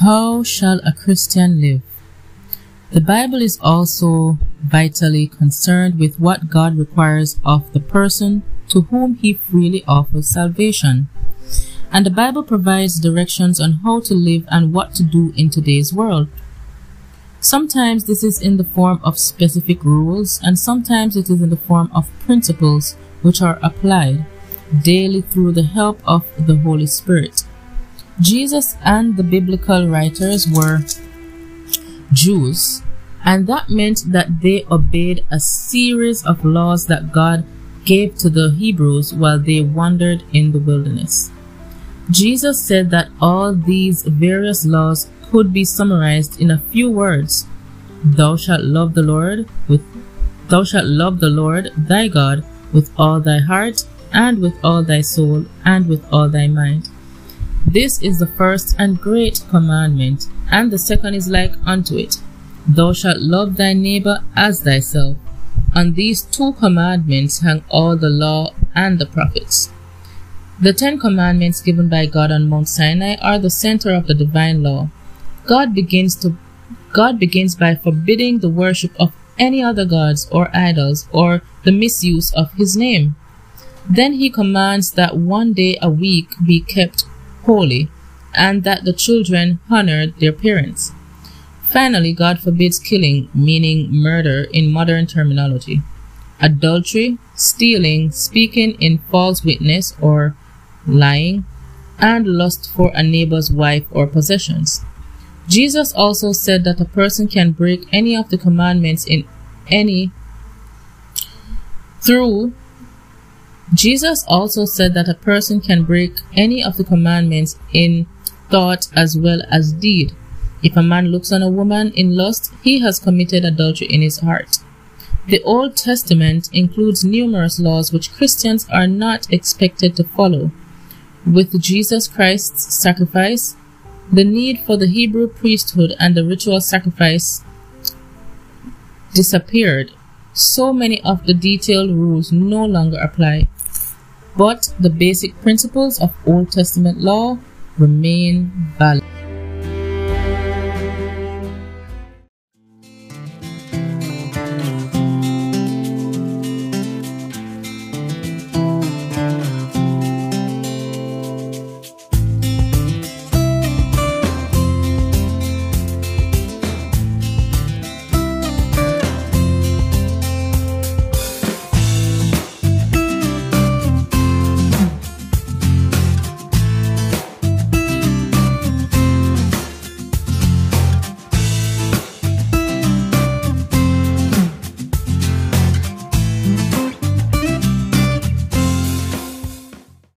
How shall a Christian live? The Bible is also vitally concerned with what God requires of the person to whom he freely offers salvation. And the Bible provides directions on how to live and what to do in today's world. Sometimes this is in the form of specific rules and sometimes it is in the form of principles which are applied daily through the help of the Holy Spirit. Jesus and the biblical writers were Jews, and that meant that they obeyed a series of laws that God gave to the Hebrews while they wandered in the wilderness. Jesus said that all these various laws could be summarized in a few words. Thou shalt love the Lord with thou shalt love the Lord thy God with all thy heart and with all thy soul and with all thy mind. This is the first and great commandment, and the second is like unto it. Thou shalt love thy neighbor as thyself. On these two commandments hang all the law and the prophets. The Ten Commandments given by God on Mount Sinai are the center of the divine law. God begins to God begins by forbidding the worship of any other gods or idols or the misuse of his name. Then he commands that one day a week be kept holy and that the children honor their parents. Finally, God forbids killing, meaning murder in modern terminology, adultery, stealing, speaking in false witness or lying, and lust for a neighbor's wife or possessions. Jesus also said that a person can break any of the commandments in any through Jesus also said that a person can break any of the commandments in thought as well as deed. If a man looks on a woman in lust, he has committed adultery in his heart. The Old Testament includes numerous laws which Christians are not expected to follow. With Jesus Christ's sacrifice, the need for the Hebrew priesthood and the ritual sacrifice disappeared. So many of the detailed rules no longer apply but the basic principles of Old Testament law remain valid.